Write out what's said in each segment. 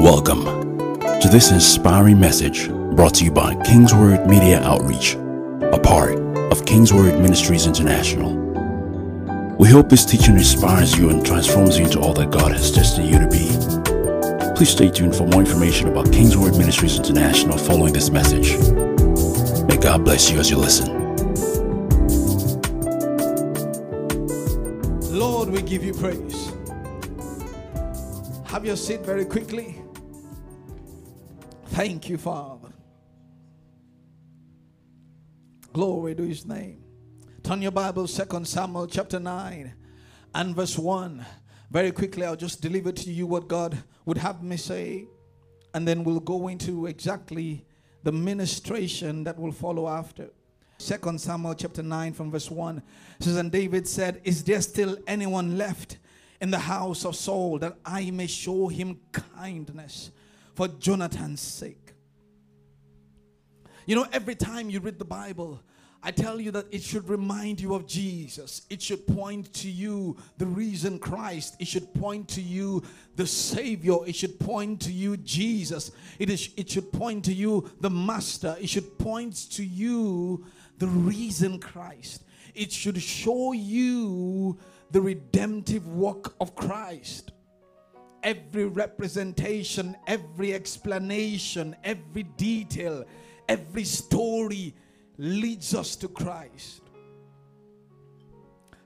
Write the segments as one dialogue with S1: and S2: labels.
S1: Welcome to this inspiring message brought to you by Kingsword Media Outreach, a part of Kingsword Ministries International. We hope this teaching inspires you and transforms you into all that God has destined you to be. Please stay tuned for more information about Kingsword Ministries International following this message. May God bless you as you listen.
S2: Lord, we give you praise. Have your seat very quickly. Thank you, Father. Glory to his name. Turn your Bible, Second Samuel chapter 9 and verse 1. Very quickly, I'll just deliver to you what God would have me say, and then we'll go into exactly the ministration that will follow after. Second Samuel chapter 9 from verse 1 says, And David said, Is there still anyone left in the house of Saul that I may show him kindness for Jonathan's sake? You know, every time you read the Bible, I tell you that it should remind you of Jesus. It should point to you the risen Christ. It should point to you the Savior. It should point to you Jesus. It, is, it should point to you the Master. It should point to you the risen Christ. It should show you the redemptive work of Christ. Every representation, every explanation, every detail, every story leads us to Christ.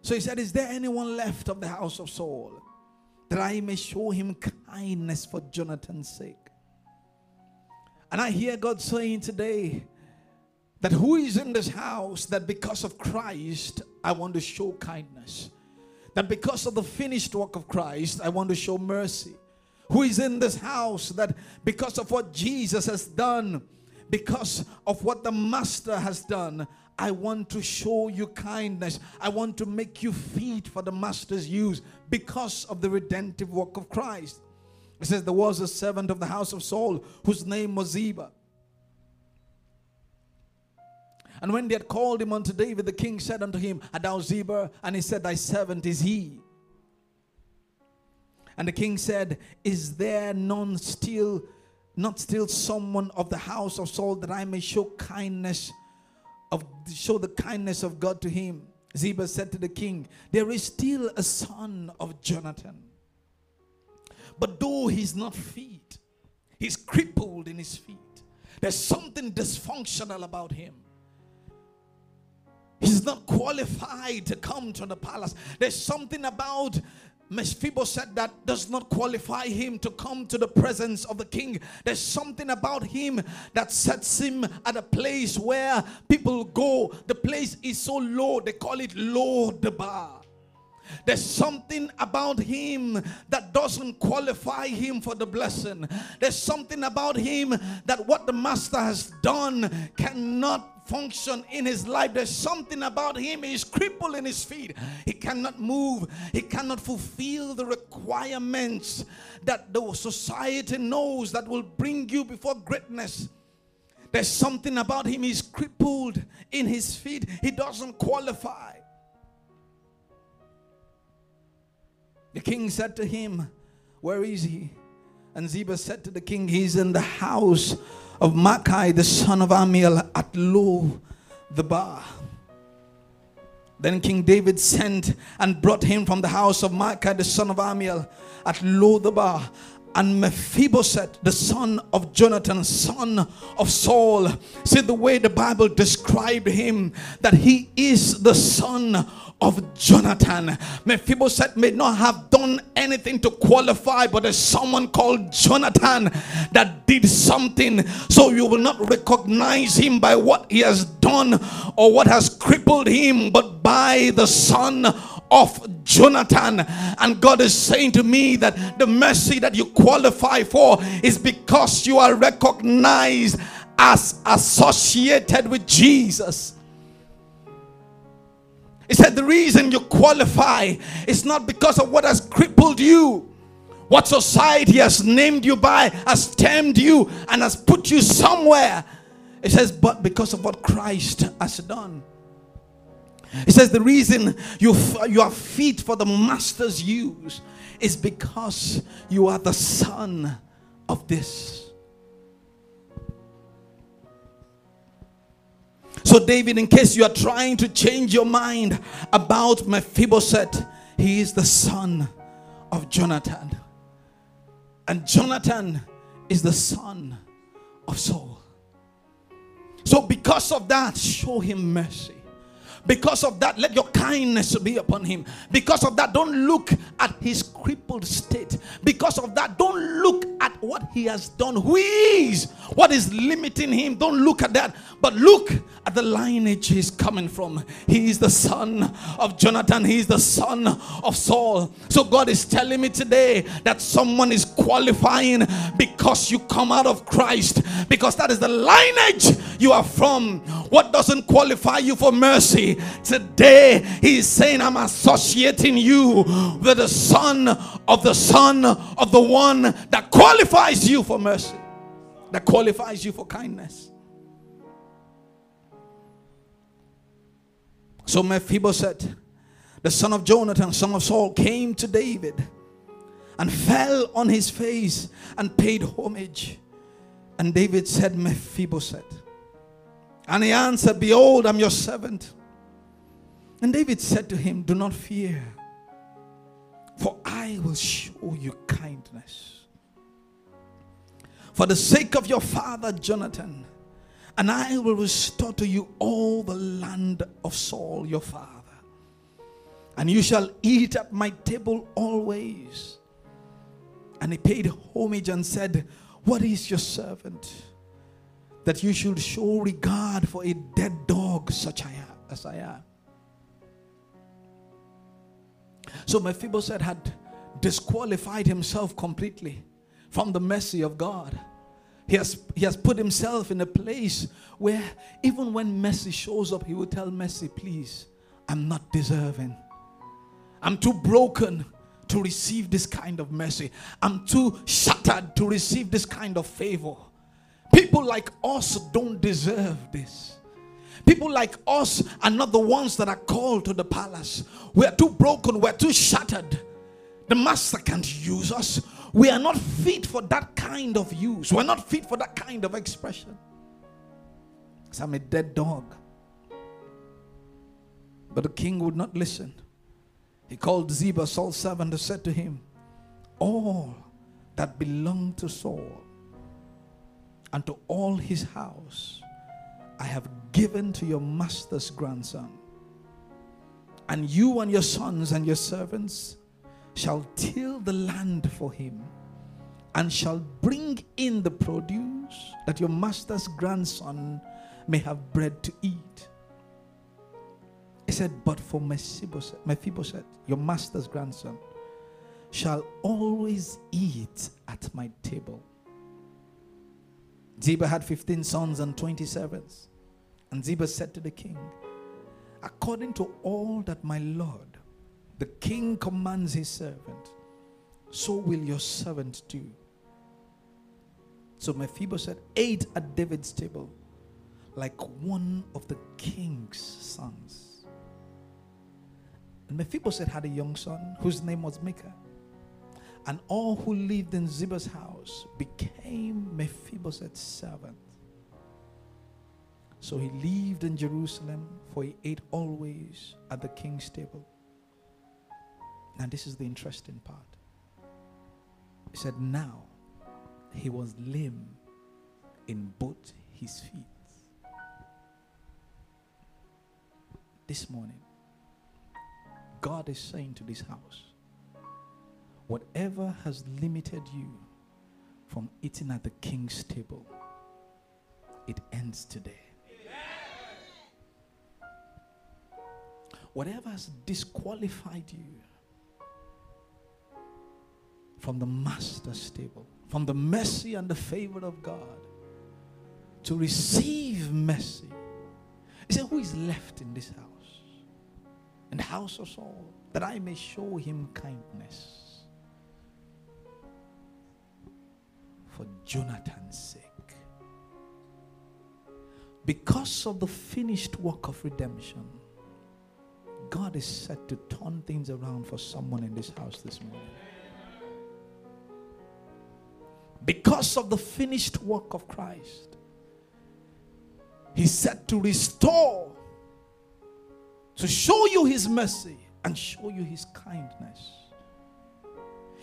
S2: So he said, Is there anyone left of the house of Saul that I may show him kindness for Jonathan's sake? And I hear God saying today that who is in this house that because of Christ I want to show kindness? That because of the finished work of Christ I want to show mercy? Who is in this house that because of what Jesus has done, because of what the Master has done, I want to show you kindness. I want to make you feet for the Master's use because of the redemptive work of Christ. It says, There was a servant of the house of Saul whose name was Ziba. And when they had called him unto David, the king said unto him, Art thou Ziba? And he said, Thy servant is he. And the king said, Is there none still, not still someone of the house of Saul that I may show kindness of show the kindness of God to him? Ziba said to the king, There is still a son of Jonathan. But though he's not feet, he's crippled in his feet. There's something dysfunctional about him. He's not qualified to come to the palace. There's something about Mephibosheth that does not qualify him to come to the presence of the king. There's something about him that sets him at a place where people go. The place is so low, they call it Lo Debar. There's something about him that doesn't qualify him for the blessing. There's something about him that what the master has done cannot function in his life. There's something about him. He's crippled in his feet. He cannot move. He cannot fulfill the requirements that the society knows that will bring you before greatness. There's something about him. He's crippled in his feet. He doesn't qualify. The king said to him, Where is he? And Ziba said to the king, He's in the house of Makai, the son of Ammiel, at Lo Debar. Then King David sent and brought him from the house of Makai, the son of Ammiel, at Lo Debar. And Mephibosheth, the son of Jonathan, son of Saul, said the way the Bible described him that he is the son of Jonathan. Mephibosheth may not have done anything to qualify, but there's someone called Jonathan that did something. So you will not recognize him by what he has done or what has crippled him, but by the son of Jonathan. And God is saying to me that the mercy that you qualify for is because you are recognized as associated with Jesus. He said the reason you qualify is not because of what has crippled you, what society has named you by, has termed you, and has put you somewhere. He says, but because of what Christ has done. He says the reason you you are fit for the master's use is because you are the son of this. So, David, in case you are trying to change your mind about Mephibosheth, he is the son of Jonathan. And Jonathan is the son of Saul. So, because of that, show him mercy. Because of that, let your kindness be upon him. Because of that, don't look at his crippled state. Because of that, don't look at what he has done. Who is? What is limiting him? Don't look at that. But look at the lineage he's coming from. He is the son of Jonathan. He is the son of Saul. So God is telling me today that someone is qualifying because you come out of Christ. Because that is the lineage you are from. What doesn't qualify you for mercy? Today, He's saying, I'm associating you with the Son of the Son of the one that qualifies you for mercy, that qualifies you for kindness. So Mephibosheth, the son of Jonathan, son of Saul, came to David and fell on his face and paid homage. And David said, Mephibosheth. And he answered, Behold, I'm your servant. And David said to him, Do not fear, for I will show you kindness. For the sake of your father Jonathan, and I will restore to you all the land of Saul your father. And you shall eat at my table always. And he paid homage and said, What is your servant? That you should show regard for a dead dog such as I am. So Mephibosheth had disqualified himself completely from the mercy of God. He has, he has put himself in a place where even when mercy shows up, he will tell mercy, please, I'm not deserving. I'm too broken to receive this kind of mercy. I'm too shattered to receive this kind of favor. People like us don't deserve this. People like us are not the ones that are called to the palace. We are too broken, we're too shattered. The master can't use us. We are not fit for that kind of use. We're not fit for that kind of expression. Because I'm a dead dog. But the king would not listen. He called Ziba, Saul's servant, and said to him, All that belonged to Saul and to all his house I have given to your master's grandson. And you and your sons and your servants shall till the land for him and shall bring in the produce that your master's grandson may have bread to eat. He said, But for Mephibosheth, Mephibosheth, your master's grandson, shall always eat at my table. Ziba had 15 sons and 20 servants. And Ziba said to the king, According to all that my Lord, the king commands his servant, so will your servant do. So Mephibosheth ate at David's table like one of the king's sons. And Mephibosheth had a young son whose name was Micah. And all who lived in Ziba's house became Mephibosheth's servant. So he lived in Jerusalem, for he ate always at the king's table. Now, this is the interesting part. He said, Now he was lame in both his feet. This morning, God is saying to this house, whatever has limited you from eating at the king's table, it ends today. whatever has disqualified you from the master's table, from the mercy and the favor of God, to receive mercy. He said, Who is left in this house? In the house of Saul, that I may show him kindness. For Jonathan's sake. Because of the finished work of redemption God is set to turn things around for someone in this house this morning. because of the finished work of Christ. He's set to restore, to show you his mercy and show you his kindness.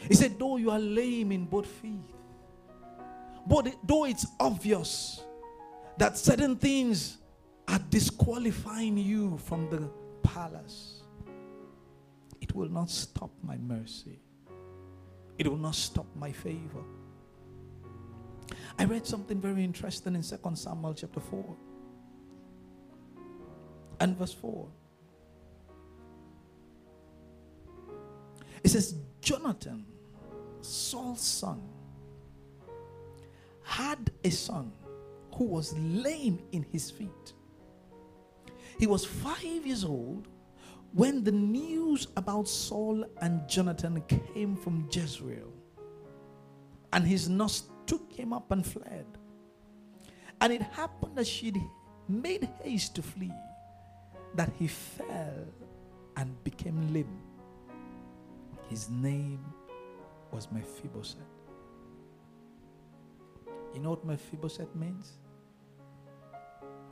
S2: He said, though you are lame in both feet, but though it's obvious that certain things are disqualifying you from the palace, it will not stop my mercy. It will not stop my favor. I read something very interesting in 2 Samuel chapter 4 and verse 4. It says, Jonathan, Saul's son, had a son who was lame in his feet. He was five years old when the news about Saul and Jonathan came from Jezreel. And his nurse took him up and fled. And it happened that she'd made haste to flee, that he fell and became lame. His name was Mephibosheth. You know what Mephibosheth means?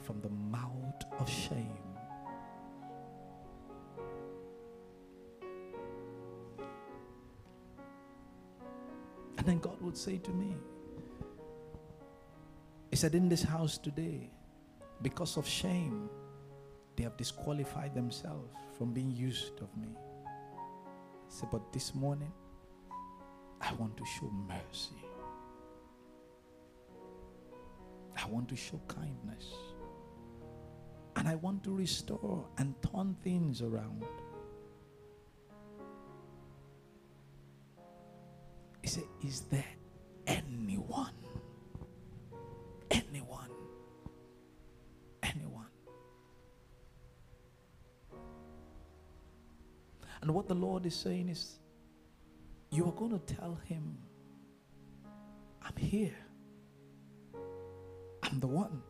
S2: From the mouth of shame. And then God would say to me, He said, In this house today, because of shame, they have disqualified themselves from being used of me. He said, But this morning, I want to show mercy. Want to show kindness. And I want to restore and turn things around. He said, Is there anyone? Anyone? Anyone? And what the Lord is saying is, you are going to tell him, I'm here. I'm the one.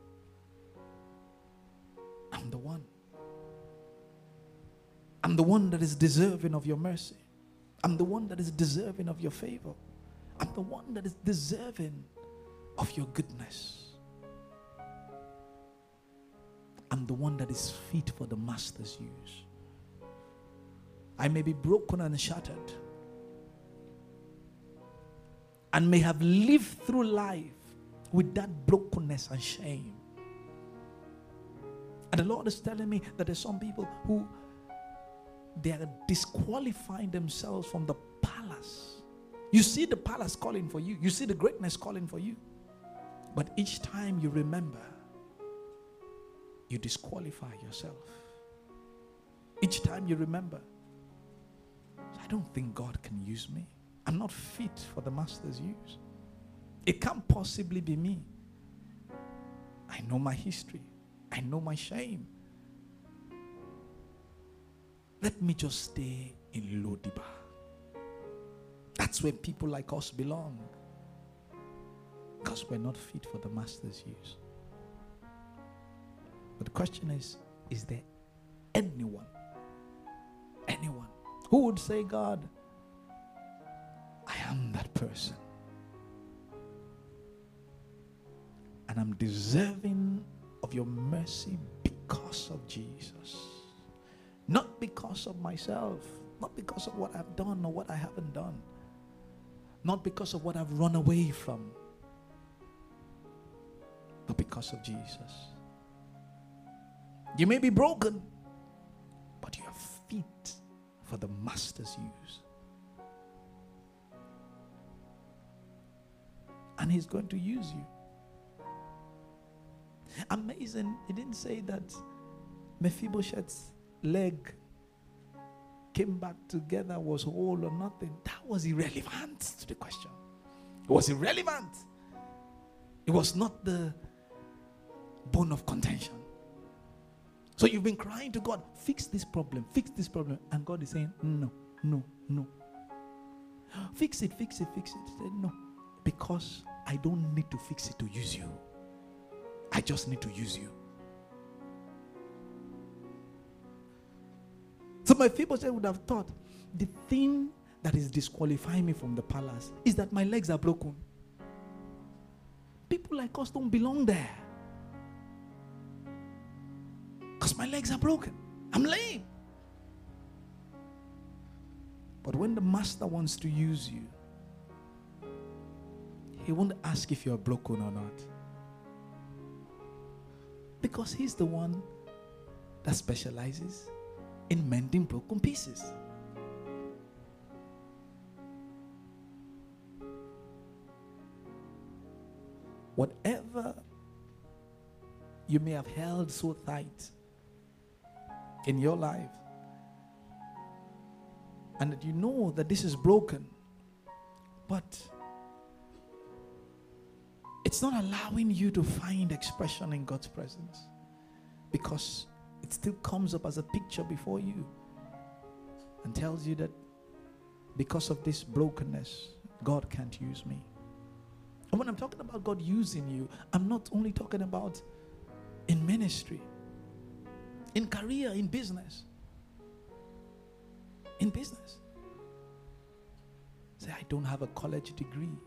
S2: I'm the one. I'm the one that is deserving of your mercy. I'm the one that is deserving of your favor. I'm the one that is deserving of your goodness. I'm the one that is fit for the master's use. I may be broken and shattered and may have lived through life with that brokenness and shame. And the Lord is telling me that there's some people who they are disqualifying themselves from the palace. You see the palace calling for you, you see the greatness calling for you. But each time you remember, you disqualify yourself. Each time you remember, I don't think God can use me. I'm not fit for the master's use. It can't possibly be me. I know my history, I know my shame. Let me just stay in Lo Debar. That's where people like us belong. Because we're not fit for the master's use. But the question is is there anyone, anyone who would say, God, I am that person? And I'm deserving of your mercy because of Jesus. Not because of myself, not because of what I've done or what I haven't done, not because of what I've run away from, but because of Jesus. You may be broken, but you are fit for the master's use. And he's going to use you. Amazing. He didn't say that Mephibosheth's leg came back together, was whole or nothing. That was irrelevant to the question. It was irrelevant. It was not the bone of contention. So you've been crying to God, fix this problem, fix this problem. And God is saying, no, no, no. Fix it, fix it, fix it. He said, no, because I don't need to fix it to use you. I just need to use you. So my Mephibosheth would have thought the thing that is disqualifying me from the palace is that my legs are broken. people like us don't belong there. Because my legs are broken. I'm lame. But when the master wants to use you, he won't ask if you're broken or not. Because he's the one that specializes in mending broken pieces. Whatever you may have held so tight in your life, and that you know that this is broken, but it's not allowing you to find expression in God's presence because it still comes up as a picture before you and tells you that because of this brokenness, God can't use me. And when I'm talking about God using you, I'm not only talking about in ministry, in career, in business. In business. Say, I don't have a college degree.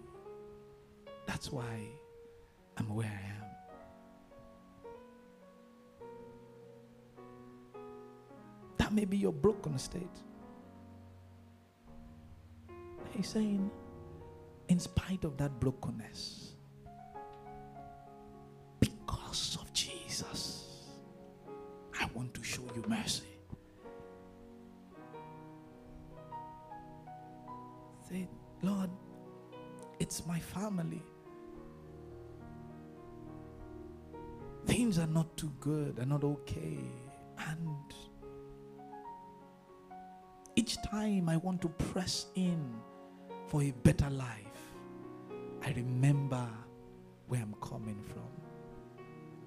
S2: That's why I'm where I am. That may be your broken state. He's saying, in spite of that brokenness, because of Jesus, I want to show you mercy. Say, Lord, it's my family. Things are not too good, are not okay. And each time I want to press in for a better life, I remember where I'm coming from.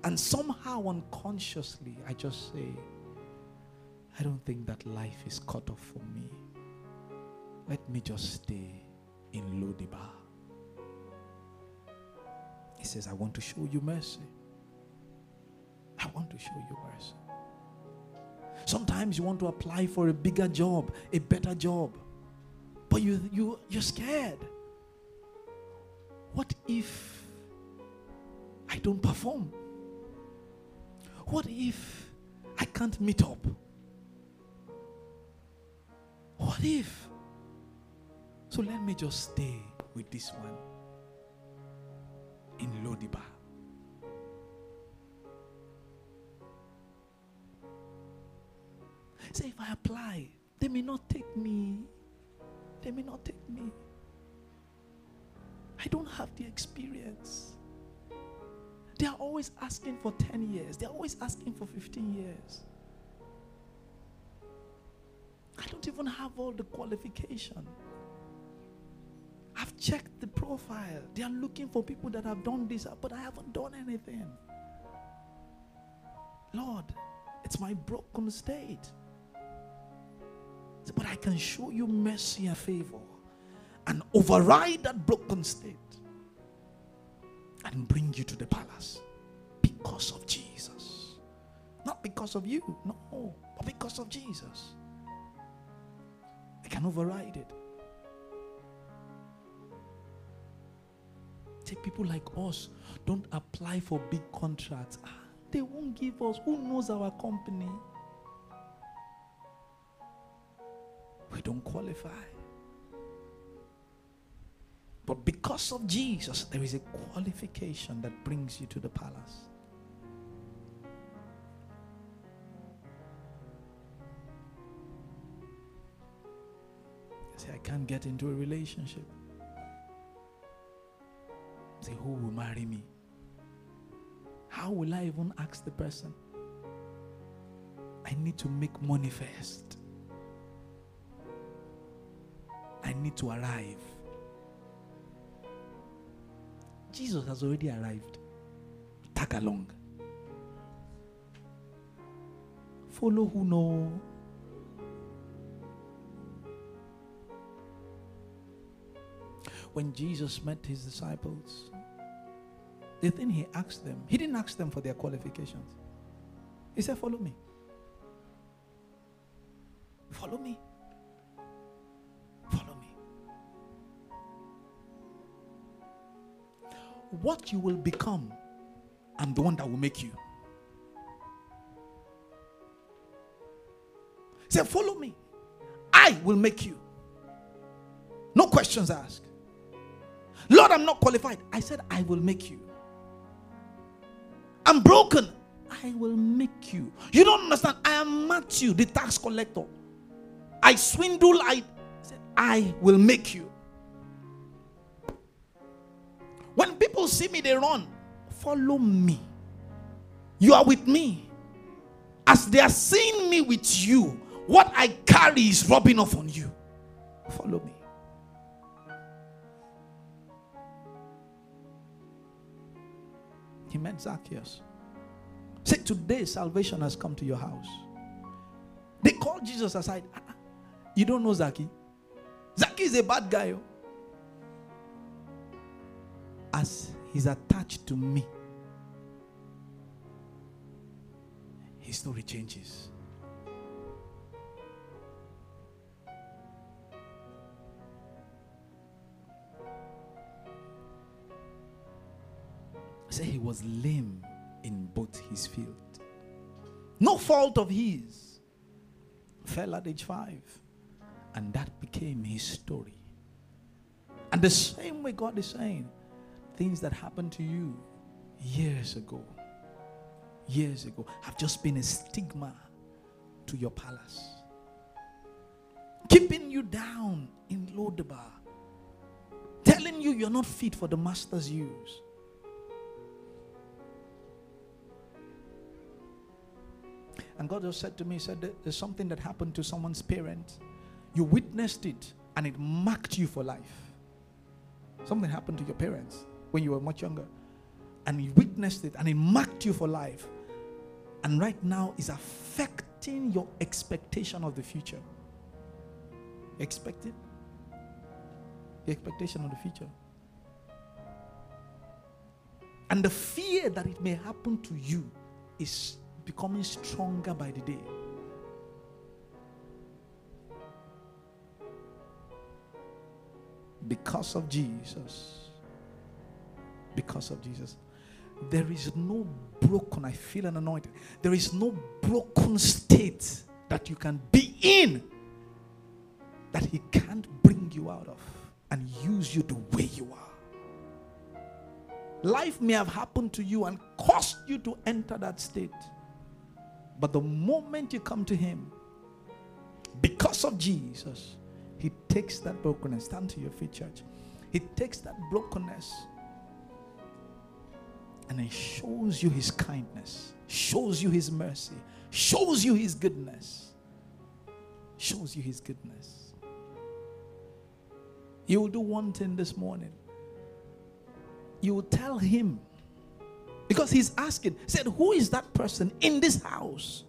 S2: And somehow unconsciously, I just say, I don't think that life is cut off for me. Let me just stay in Lo Debar. He says, I want to show you mercy. I want to show you mercy. Sometimes you want to apply for a bigger job, a better job, but you, you, you're scared. What if I don't perform? What if I can't meet up? What if? So let me just stay with this one in Lo Debar. If I apply, they may not take me. They may not take me. I don't have the experience. They are always asking for 10 years, they're always asking for 15 years. I don't even have all the qualification. I've checked the profile. They are looking for people that have done this, but I haven't done anything. Lord, it's my broken state. But I can show you mercy and favor and override that broken state and bring you to the palace because of Jesus. Not because of you, no, but because of Jesus. I can override it. Take people like us, don't apply for big contracts. Ah, they won't give us. Who knows our company? We don't qualify. But because of Jesus, there is a qualification that brings you to the palace. Say, I can't get into a relationship. Say, who will marry me? How will I even ask the person? I need to make money first. Need to arrive. Jesus has already arrived. Tag along. Follow who know. When Jesus met his disciples, the thing he asked them, he didn't ask them for their qualifications. He said, Follow me. Follow me. What you will become, I'm the one that will make you. Say, follow me. I will make you. No questions asked. Lord, I'm not qualified. I said, I will make you. I'm broken. I will make you. You don't understand. I am Matthew, the tax collector. I swindle. I said, I will make you. People see me, they run. Follow me. You are with me. As they are seeing me with you, what I carry is rubbing off on you. Follow me. He met Zacchaeus. Say, today salvation has come to your house. They called Jesus aside. Ah, ah, you don't know Zaki? Zaki is a bad guy. Oh. As he's attached to me, his story changes. Say he was lame in both his field. No fault of his. Fell at age five. And that became his story. And the same way God is saying, things that happened to you years ago, years ago, have just been a stigma to your palace. Keeping you down in Lo Debar. Telling you you're not fit for the master's use. And God just said to me, He said, There's something that happened to someone's parent. You witnessed it and it marked you for life. Something happened to your parents when you were much younger. And you witnessed it and it marked you for life. And right now is affecting your expectation of the future. Expect it? The expectation of the future. And the fear that it may happen to you is becoming stronger by the day. Because of Jesus. Because of Jesus. There is no broken, I feel an anointing. There is no broken state that you can be in that He can't bring you out of and use you the way you are. Life may have happened to you and caused you to enter that state. But the moment you come to Him, because of Jesus, He takes that brokenness. Stand to your feet, church. He takes that brokenness and He shows you His kindness, shows you His mercy, shows you His goodness. Shows you His goodness. You will do one thing this morning. You will tell Him because he's asking, said, Who is that person in this house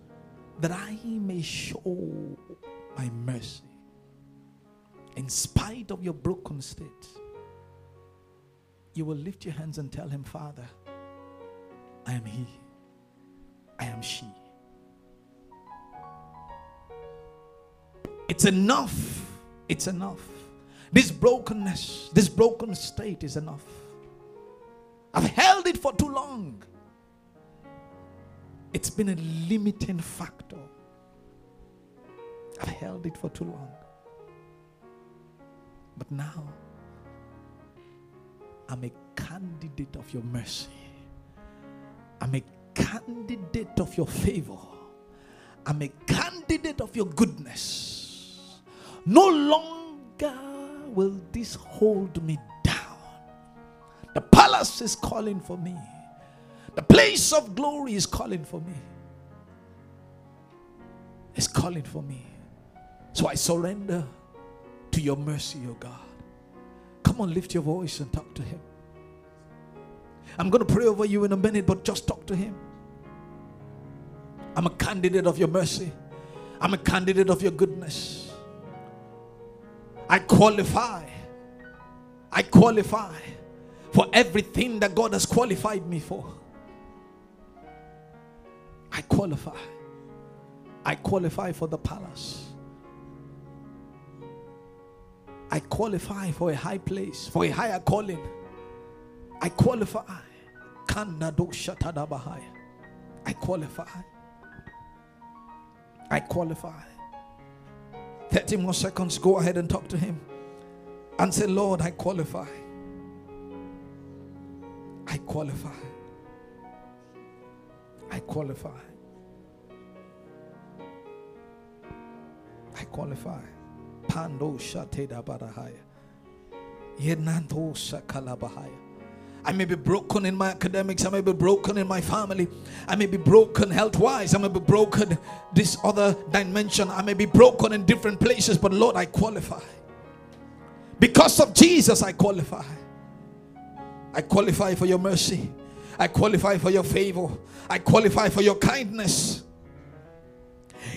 S2: that I may show my mercy? In spite of your broken state, you will lift your hands and tell him, Father, I am he, I am she. It's enough. It's enough. This brokenness, this broken state is enough. I've held it for too long. It's been a limiting factor. I've held it for too long. But now, I'm a candidate of your mercy. I'm a candidate of your favor. I'm a candidate of your goodness. No longer will this hold me down. the palace is calling for me. The place of glory is calling for me. It's calling for me. So I surrender to your mercy, O oh God. Come on, lift your voice and talk to Him. I'm going to pray over you in a minute, but just talk to Him. I'm a candidate of your mercy, I'm a candidate of your goodness. I qualify. I qualify for everything that God has qualified me for. I qualify. I qualify for the palace. I qualify for a high place, for a higher calling. I qualify. I qualify. I qualify. 30 more seconds. Go ahead and talk to him and say, Lord, I qualify. I qualify. I qualify. I qualify. Pando Shateda Barahaya. Yenanto Sakalabahaya. I may be broken in my academics. I may be broken in my family. I may be broken health wise. I may be broken this other dimension. I may be broken in different places. But Lord, I qualify. Because of Jesus, I qualify. I qualify for your mercy. I qualify for your favor. I qualify for your kindness.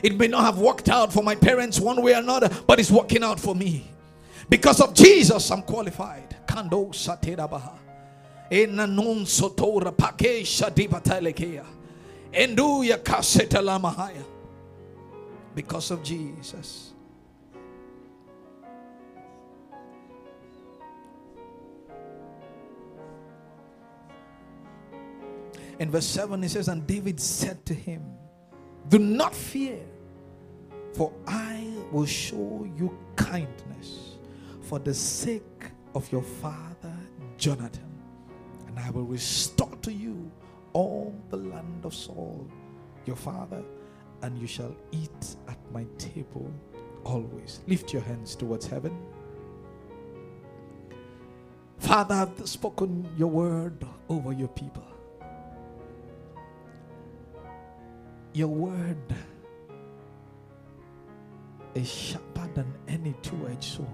S2: It may not have worked out for my parents one way or another, but it's working out for me. Because of Jesus, I'm qualified. Kando satirabaha. Enanon sotora pakesha dibatalekea. Enduya kaseta lamahaya. Because of Jesus. In verse 7, it says, And David said to him, Do not fear, for I will show you kindness for the sake of your father Jonathan, and I will restore to you all the land of Saul, your father, and you shall eat at my table always. Lift your hands towards heaven. Father, I've spoken your word over your people. Your word is sharper than any two edged sword.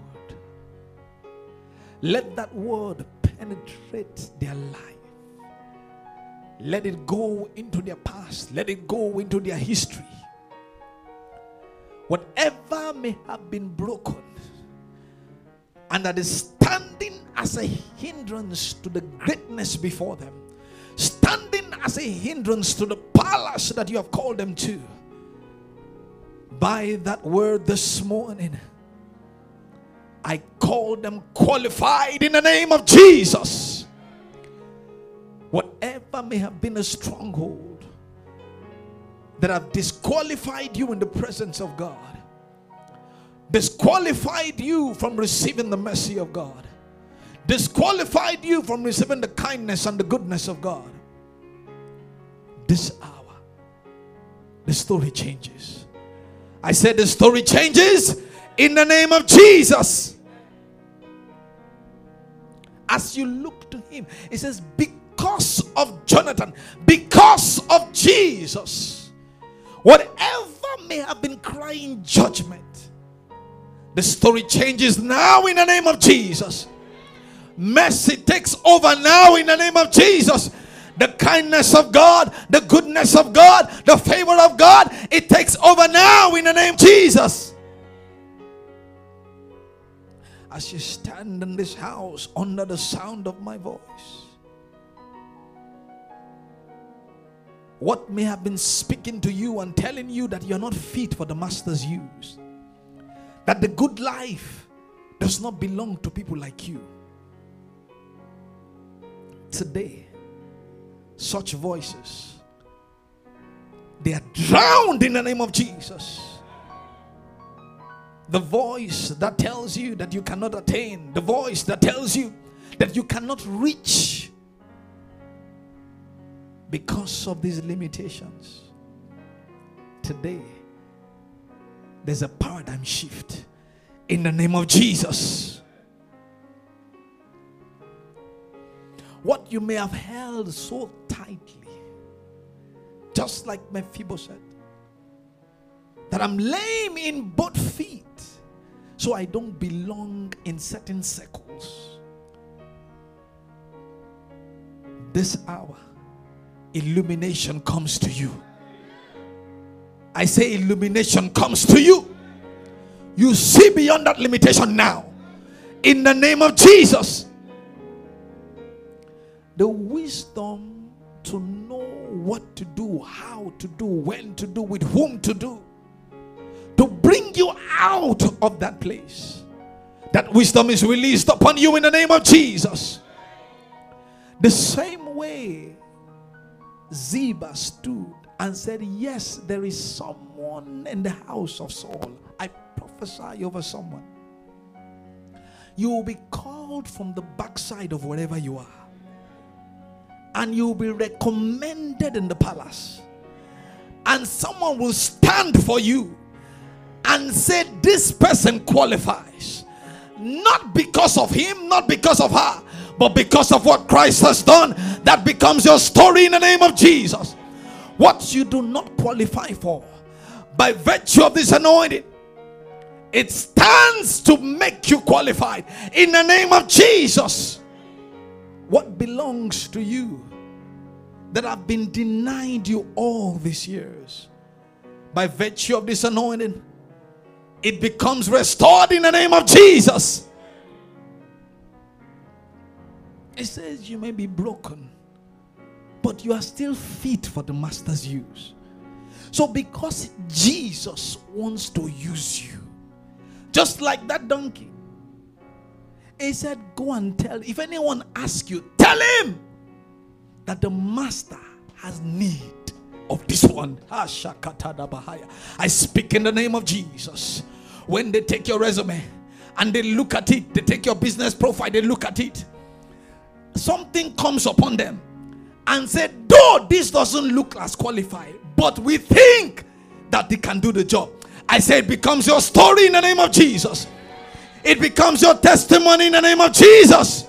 S2: Let that word penetrate their life. Let it go into their past. Let it go into their history. Whatever may have been broken and that is standing as a hindrance to the greatness before them, standing as a hindrance to the palace that you have called them to. By that word this morning, I call them qualified in the name of Jesus. Whatever may have been a stronghold that have disqualified you in the presence of God, disqualified you from receiving the mercy of God, disqualified you from receiving the kindness and the goodness of God. This hour, the story changes. I said the story changes in the name of Jesus. As you look to him, it says, because of Jonathan, because of Jesus, whatever may have been crying judgment, the story changes now in the name of Jesus. Mercy takes over now in the name of Jesus. The kindness of God, the goodness of God, the favor of God, it takes over now in the name of Jesus. As you stand in this house under the sound of my voice, what may have been speaking to you and telling you that you're not fit for the master's use, that the good life does not belong to people like you. Today, such voices they are drowned in the name of Jesus. The voice that tells you that you cannot attain, the voice that tells you that you cannot reach because of these limitations. Today, there's a paradigm shift in the name of Jesus. What you may have held so tightly, just like Mephibosheth, that I'm lame in both feet, so I don't belong in certain circles. This hour, illumination comes to you. I say, illumination comes to you. You see beyond that limitation now. In the name of Jesus. The wisdom to know what to do, how to do, when to do, with whom to do. Bring you out of that place. That wisdom is released upon you in the name of Jesus. The same way Ziba stood and said, Yes, there is someone in the house of Saul. I prophesy over someone. You will be called from the backside of wherever you are, and you will be recommended in the palace. And someone will stand for you and say, This person qualifies. Not because of him, not because of her, but because of what Christ has done. That becomes your story in the name of Jesus. What you do not qualify for, by virtue of this anointing, it stands to make you qualified in the name of Jesus. What belongs to you that have been denied you all these years, by virtue of this anointing, it becomes restored in the name of Jesus. It says you may be broken, but you are still fit for the master's use. So, because Jesus wants to use you, just like that donkey, he said, Go and tell. If anyone asks you, tell him that the master has need of this one. I speak in the name of Jesus. When they take your resume and they look at it, they take your business profile, they look at it, something comes upon them and said, though this doesn't look as qualified, but we think that they can do the job. I say it becomes your story in the name of Jesus. It becomes your testimony in the name of Jesus.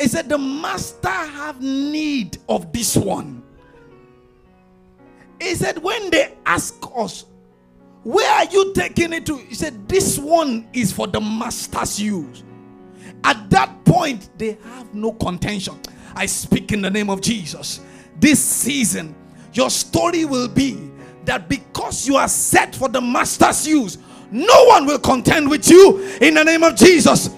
S2: He said, The master have need of this one. He said, When they ask us, Where are you taking it to? He said, This one is for the master's use. At that point, they have no contention. I speak in the name of Jesus. This season, your story will be that because you are set for the master's use, no one will contend with you in the name of Jesus.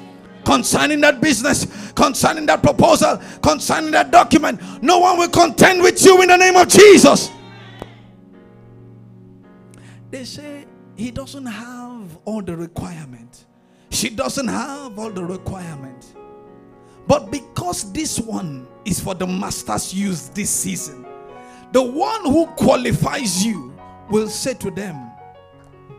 S2: Concerning that business, concerning that proposal, concerning that document, no one will contend with you in the name of Jesus. They say he doesn't have all the requirement. She doesn't have all the requirement. But because this one is for the master's use this season, the one who qualifies you will say to them,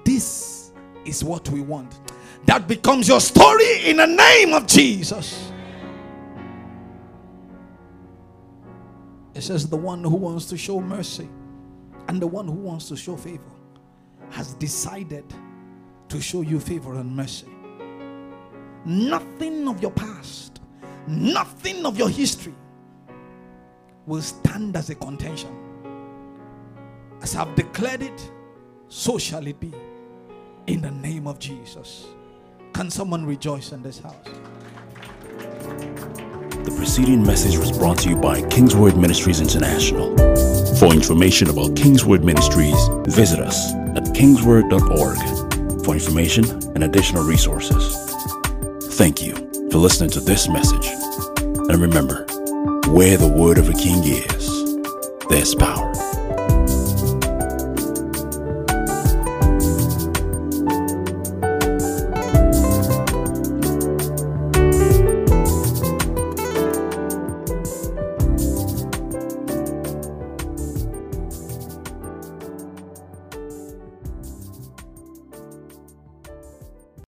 S2: This is what we want. That becomes your story in the name of Jesus. It says, The one who wants to show mercy and the one who wants to show favor has decided to show you favor and mercy. Nothing of your past, nothing of your history will stand as a contention. As I've declared it, so shall it be. In the name of Jesus. Can someone rejoice in this house?
S1: The preceding message was brought to you by Kingsword Ministries International. For information about Kingsword Ministries, visit us at kingsword.org for information and additional resources. Thank you for listening to this message. And remember, where the word of a king is, there's power.